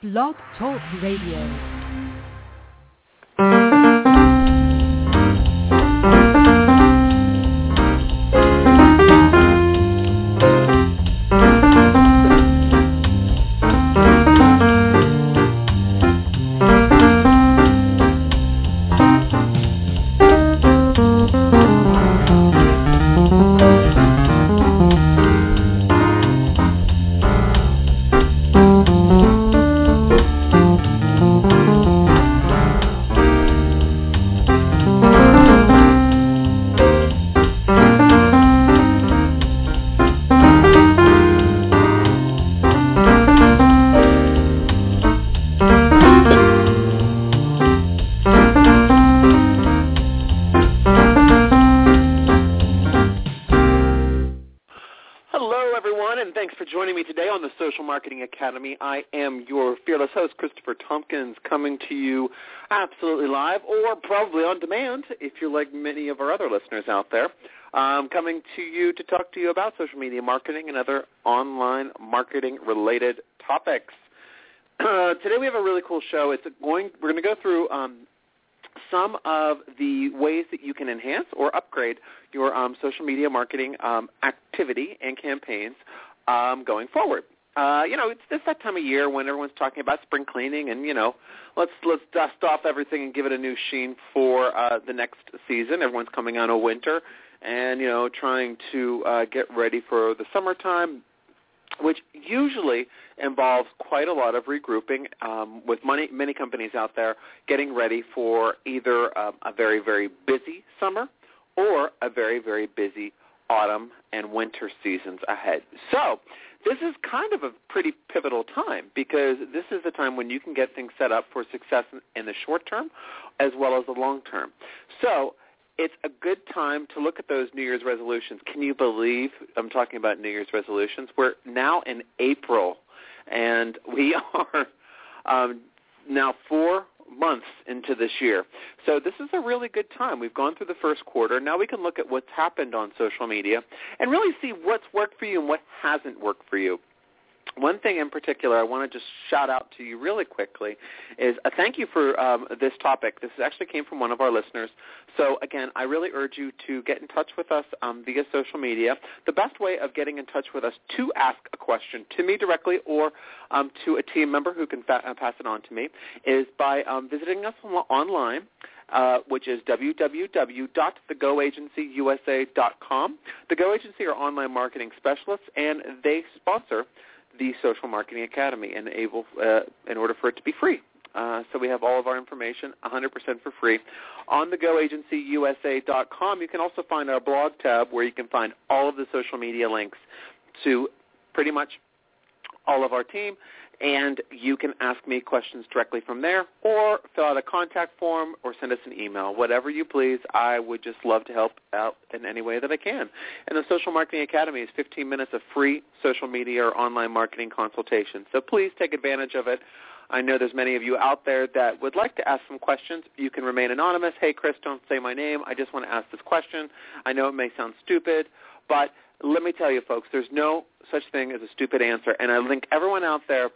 Blog Talk Radio. Everyone, and thanks for joining me today on the Social Marketing Academy. I am your fearless host, Christopher Tompkins, coming to you absolutely live or probably on demand if you're like many of our other listeners out there. Um, coming to you to talk to you about social media marketing and other online marketing-related topics. Uh, today we have a really cool show. It's going. We're going to go through um, some of the ways that you can enhance or upgrade your um, social media marketing um, activity and campaigns um, going forward. Uh, you know, it's this that time of year when everyone's talking about spring cleaning, and you know, let's let's dust off everything and give it a new sheen for uh, the next season. Everyone's coming out of winter, and you know, trying to uh, get ready for the summertime which usually involves quite a lot of regrouping um, with many, many companies out there getting ready for either um, a very, very busy summer or a very, very busy autumn and winter seasons ahead. So this is kind of a pretty pivotal time because this is the time when you can get things set up for success in the short term as well as the long term. So it's a good time to look at those New Year's resolutions. Can you believe I'm talking about New Year's resolutions? We're now in April, and we are um, now four months into this year. So this is a really good time. We've gone through the first quarter. Now we can look at what's happened on social media and really see what's worked for you and what hasn't worked for you. One thing in particular I want to just shout out to you really quickly is a thank you for um, this topic. This actually came from one of our listeners. So again, I really urge you to get in touch with us um, via social media. The best way of getting in touch with us to ask a question to me directly or um, to a team member who can fa- uh, pass it on to me is by um, visiting us online. Uh, which is www.thegoagencyusa.com. The Go Agency are online marketing specialists, and they sponsor the Social Marketing Academy and able, uh, in order for it to be free. Uh, so we have all of our information 100% for free. On the goagencyusa.com, you can also find our blog tab where you can find all of the social media links to pretty much all of our team and you can ask me questions directly from there or fill out a contact form or send us an email. Whatever you please. I would just love to help out in any way that I can. And the Social Marketing Academy is 15 minutes of free social media or online marketing consultation. So please take advantage of it. I know there's many of you out there that would like to ask some questions. You can remain anonymous. Hey, Chris, don't say my name. I just want to ask this question. I know it may sound stupid, but let me tell you, folks, there's no such thing as a stupid answer. And I link everyone out there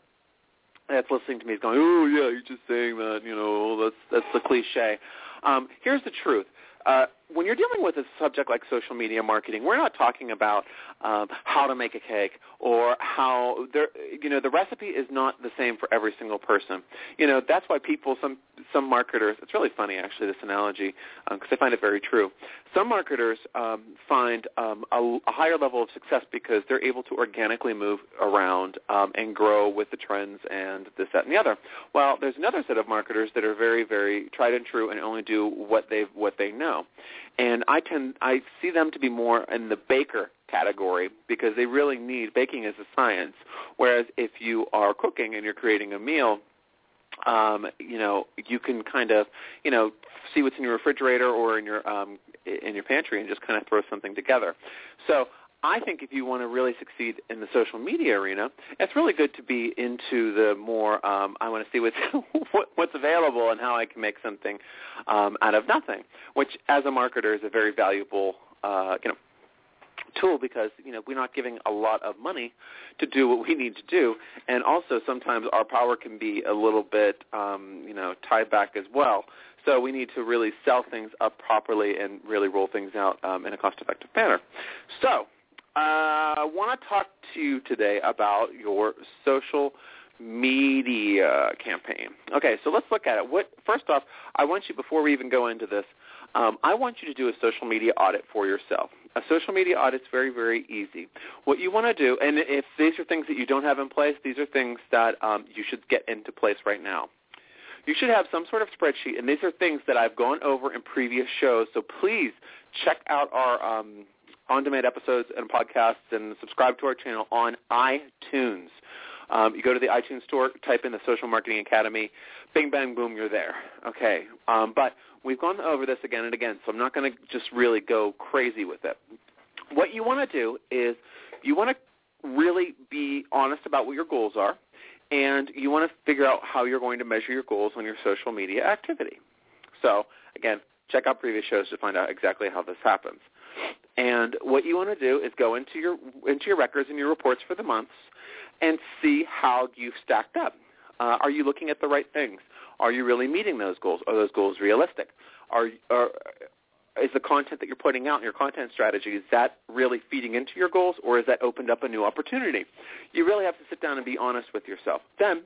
that's listening to me is going, oh yeah, you're just saying that, you know, that's that's the cliche. Um, here's the truth. Uh, when you're dealing with a subject like social media marketing, we're not talking about um, how to make a cake or how you know the recipe is not the same for every single person. You know that's why people some some marketers. It's really funny actually this analogy because um, I find it very true. Some marketers um, find um, a, a higher level of success because they're able to organically move around um, and grow with the trends and this, that, and the other. Well, there's another set of marketers that are very, very tried and true and only do what they what they know and I tend I see them to be more in the baker category because they really need baking as a science. Whereas if you are cooking and you're creating a meal, um, you know you can kind of you know see what's in your refrigerator or in your um, in your pantry and just kind of throw something together. So I think if you want to really succeed in the social media arena, it's really good to be into the more um, I want to see what's what's available and how I can make something um, out of nothing, which as a marketer is a very valuable uh, you know tool because you know we're not giving a lot of money to do what we need to do, and also sometimes our power can be a little bit um, you know tied back as well. So we need to really sell things up properly and really roll things out um, in a cost-effective manner. So I want to talk to you today about your social media campaign. Okay, so let's look at it. What first off, I want you before we even go into this, um, I want you to do a social media audit for yourself. A social media audit is very, very easy. What you want to do, and if these are things that you don't have in place, these are things that um, you should get into place right now. You should have some sort of spreadsheet, and these are things that I've gone over in previous shows. So please check out our um, on-demand episodes and podcasts and subscribe to our channel on iTunes. Um, you go to the iTunes store, type in the Social Marketing Academy, bing, bang, boom, you're there. Okay, um, but we've gone over this again and again, so I'm not going to just really go crazy with it. What you want to do is you want to really be honest about what your goals are, and you want to figure out how you're going to measure your goals on your social media activity. So again, check out previous shows to find out exactly how this happens. And what you want to do is go into your into your records and your reports for the months and see how you've stacked up. Uh, are you looking at the right things? Are you really meeting those goals? Are those goals realistic? Are, are is the content that you're putting out in your content strategy is that really feeding into your goals, or is that opened up a new opportunity? You really have to sit down and be honest with yourself. Then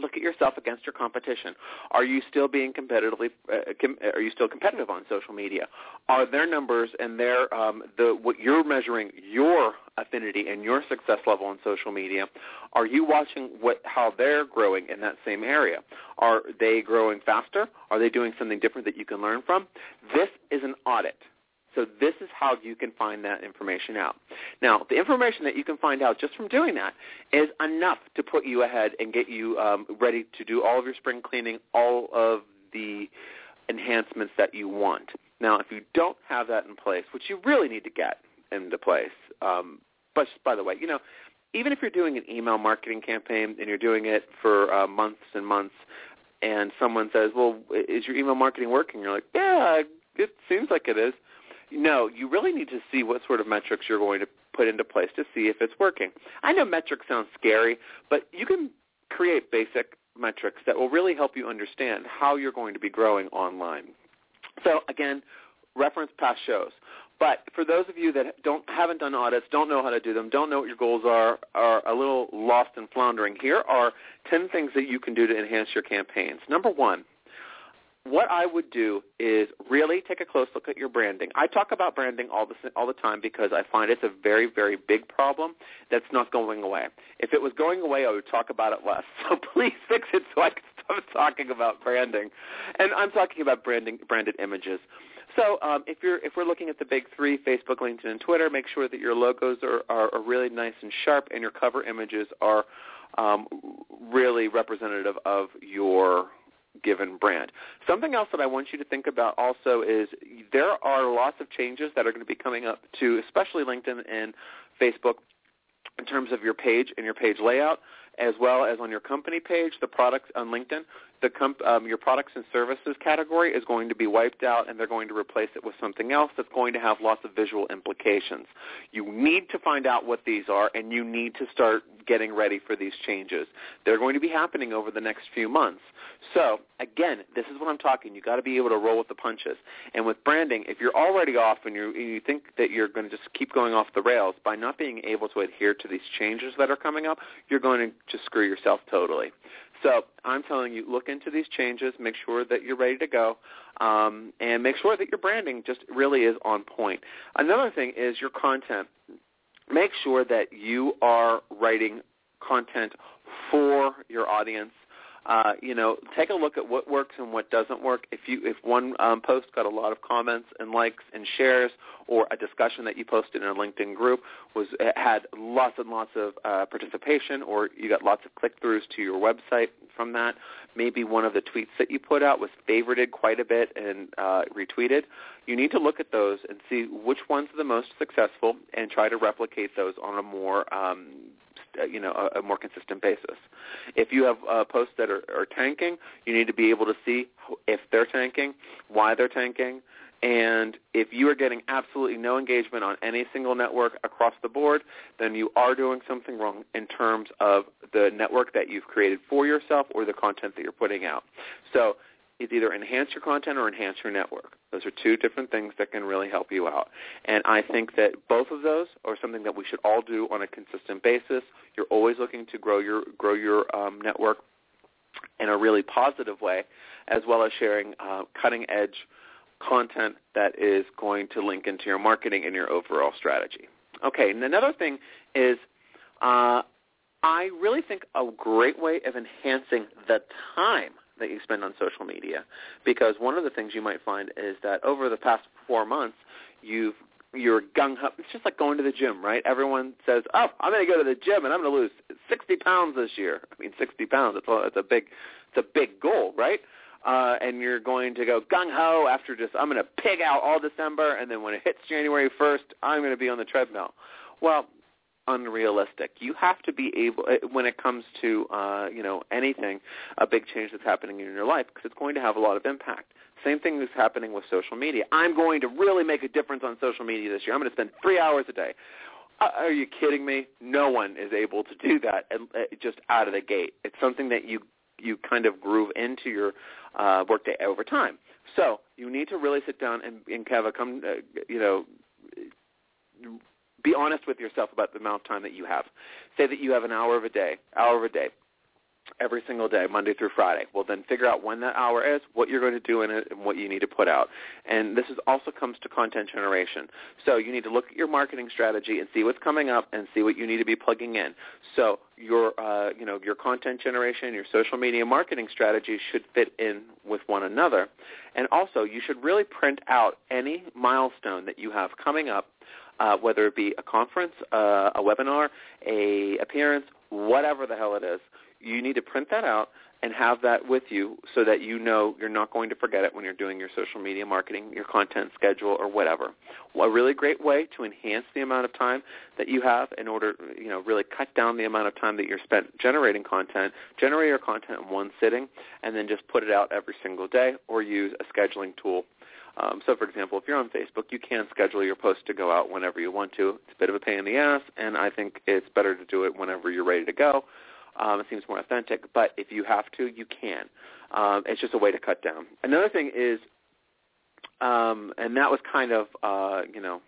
look at yourself against your competition. Are you still being competitively? Uh, com- are you still competitive on social media? Are their numbers and their um, the what you're measuring your affinity and your success level on social media? Are you watching what how they're growing in that same area? Are they growing faster? Are they doing something different that you can learn from? This is an audit. So this is how you can find that information out. Now, the information that you can find out just from doing that is enough to put you ahead and get you um, ready to do all of your spring cleaning, all of the enhancements that you want. Now, if you don't have that in place, which you really need to get into place, um, but by the way, you know, even if you're doing an email marketing campaign and you're doing it for uh, months and months, and someone says, "Well, is your email marketing working?" You're like, "Yeah, it seems like it is." No, you really need to see what sort of metrics you're going to put into place to see if it's working. I know metrics sound scary, but you can create basic metrics that will really help you understand how you're going to be growing online. So again, reference past shows. But for those of you that don't haven't done audits, don't know how to do them, don't know what your goals are, are a little lost and floundering, here are 10 things that you can do to enhance your campaigns. Number one, what I would do is really take a close look at your branding. I talk about branding all the all the time because I find it's a very very big problem that's not going away. If it was going away, I would talk about it less. So please fix it so I can stop talking about branding. And I'm talking about branding branded images. So um, if you're if we're looking at the big three, Facebook, LinkedIn, and Twitter, make sure that your logos are, are, are really nice and sharp, and your cover images are um, really representative of your given brand. Something else that I want you to think about also is there are lots of changes that are going to be coming up to especially LinkedIn and Facebook in terms of your page and your page layout as well as on your company page, the products on LinkedIn, the comp, um, your products and services category is going to be wiped out and they're going to replace it with something else that's going to have lots of visual implications. You need to find out what these are and you need to start getting ready for these changes. They're going to be happening over the next few months. So again, this is what I'm talking. You've got to be able to roll with the punches. And with branding, if you're already off and you you think that you're going to just keep going off the rails by not being able to adhere to these changes that are coming up, you're going to just screw yourself totally. So I'm telling you, look into these changes, make sure that you're ready to go, um, and make sure that your branding just really is on point. Another thing is your content. Make sure that you are writing content for your audience uh, you know, take a look at what works and what doesn't work. If you if one um, post got a lot of comments and likes and shares, or a discussion that you posted in a LinkedIn group was had lots and lots of uh, participation, or you got lots of click-throughs to your website from that. Maybe one of the tweets that you put out was favorited quite a bit and uh, retweeted. You need to look at those and see which ones are the most successful, and try to replicate those on a more um, uh, you know a, a more consistent basis. If you have uh, posts that are, are tanking, you need to be able to see if they're tanking, why they're tanking, And if you are getting absolutely no engagement on any single network across the board, then you are doing something wrong in terms of the network that you've created for yourself or the content that you're putting out. So it's either enhance your content or enhance your network. Those are two different things that can really help you out. And I think that both of those are something that we should all do on a consistent basis. You're always looking to grow your grow your um, network in a really positive way, as well as sharing uh, cutting edge content that is going to link into your marketing and your overall strategy. Okay, and another thing is uh, I really think a great way of enhancing the time that you spend on social media. Because one of the things you might find is that over the past four months, you've you're gung ho. It's just like going to the gym, right? Everyone says, "Oh, I'm going to go to the gym and I'm going to lose 60 pounds this year." I mean, 60 pounds. It's a, it's a big, it's a big goal, right? Uh, and you're going to go gung ho after just I'm going to pig out all December, and then when it hits January 1st, I'm going to be on the treadmill. Well, unrealistic. You have to be able, uh, when it comes to uh, you know anything, a big change that's happening in your life, because it's going to have a lot of impact. Same thing is happening with social media. I'm going to really make a difference on social media this year. I'm going to spend three hours a day. Uh, are you kidding me? No one is able to do that uh, just out of the gate. It's something that you you kind of groove into your uh, workday over time. So you need to really sit down and, and have a come, uh, you know, be honest with yourself about the amount of time that you have. Say that you have an hour of a day, hour of a day, every single day, Monday through Friday. Well, then figure out when that hour is, what you're going to do in it, and what you need to put out. And this is also comes to content generation. So you need to look at your marketing strategy and see what's coming up and see what you need to be plugging in. So your, uh, you know, your content generation, your social media marketing strategy should fit in with one another. And also, you should really print out any milestone that you have coming up uh, whether it be a conference, uh, a webinar, a appearance, whatever the hell it is. You need to print that out and have that with you so that you know you're not going to forget it when you're doing your social media marketing, your content schedule, or whatever. Well, a really great way to enhance the amount of time that you have in order, you know, really cut down the amount of time that you're spent generating content, generate your content in one sitting, and then just put it out every single day or use a scheduling tool um, so, for example, if you're on Facebook, you can schedule your post to go out whenever you want to. It's a bit of a pain in the ass, and I think it's better to do it whenever you're ready to go. Um, it seems more authentic, but if you have to, you can. Um, it's just a way to cut down. Another thing is, um, and that was kind of, uh, you know,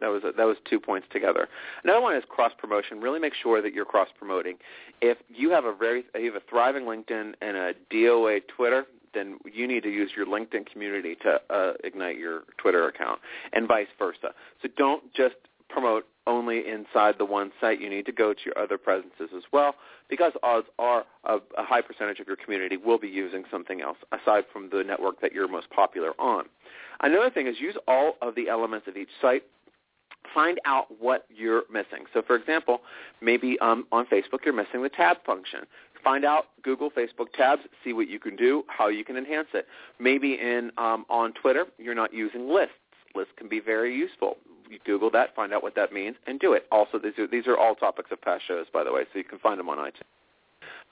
that was that was two points together. Another one is cross promotion. Really make sure that you're cross promoting. If you have a very you have a thriving LinkedIn and a DOA Twitter, then you need to use your LinkedIn community to uh, ignite your Twitter account, and vice versa. So don't just promote only inside the one site. You need to go to your other presences as well, because odds are a, a high percentage of your community will be using something else aside from the network that you're most popular on. Another thing is use all of the elements of each site find out what you're missing. So, for example, maybe um, on Facebook you're missing the tab function find out Google, Facebook tabs, see what you can do, how you can enhance it. Maybe in um, on Twitter, you're not using lists. Lists can be very useful. You Google that, find out what that means, and do it. Also, these are, these are all topics of past shows, by the way, so you can find them on iTunes.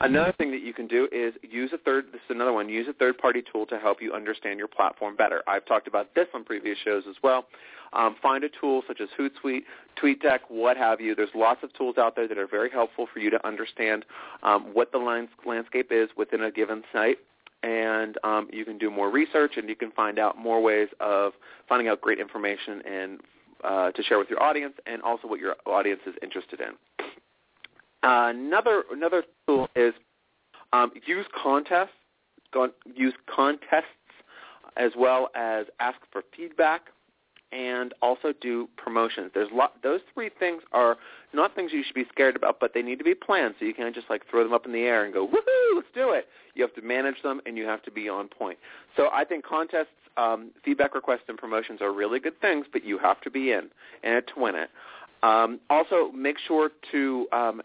Another thing that you can do is use a third. This is another one. Use a third-party tool to help you understand your platform better. I've talked about this on previous shows as well. Um, find a tool such as Hootsuite, TweetDeck, what have you. There's lots of tools out there that are very helpful for you to understand um, what the lands- landscape is within a given site and um, you can do more research and you can find out more ways of finding out great information and uh, to share with your audience and also what your audience is interested in. Uh, another another tool is um, use contests, use contests as well as ask for feedback and also do promotions. There's lot, those three things are not things you should be scared about, but they need to be planned. So you can't just like throw them up in the air and go, woohoo, let's do it. You have to manage them and you have to be on point. So I think contests, um, feedback requests, and promotions are really good things, but you have to be in and to win it. Um, also, make sure to um,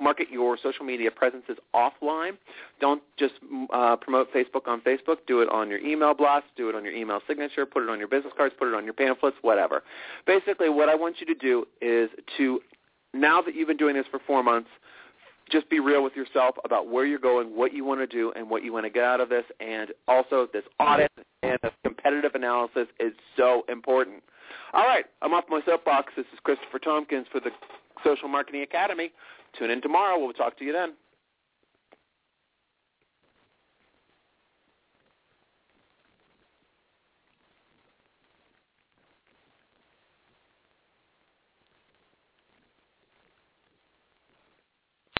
market your social media presences offline. Don't just uh, promote Facebook on Facebook. Do it on your email blast. Do it on your email signature. Put it on your business cards. Put it on your pamphlets. Whatever. Basically, what I want you to do is to now that you've been doing this for four months, just be real with yourself about where you're going, what you want to do, and what you want to get out of this. And also, this audit and this competitive analysis is so important. All right, I'm off my soapbox. This is Christopher Tompkins for the Social Marketing Academy. Tune in tomorrow. We'll talk to you then.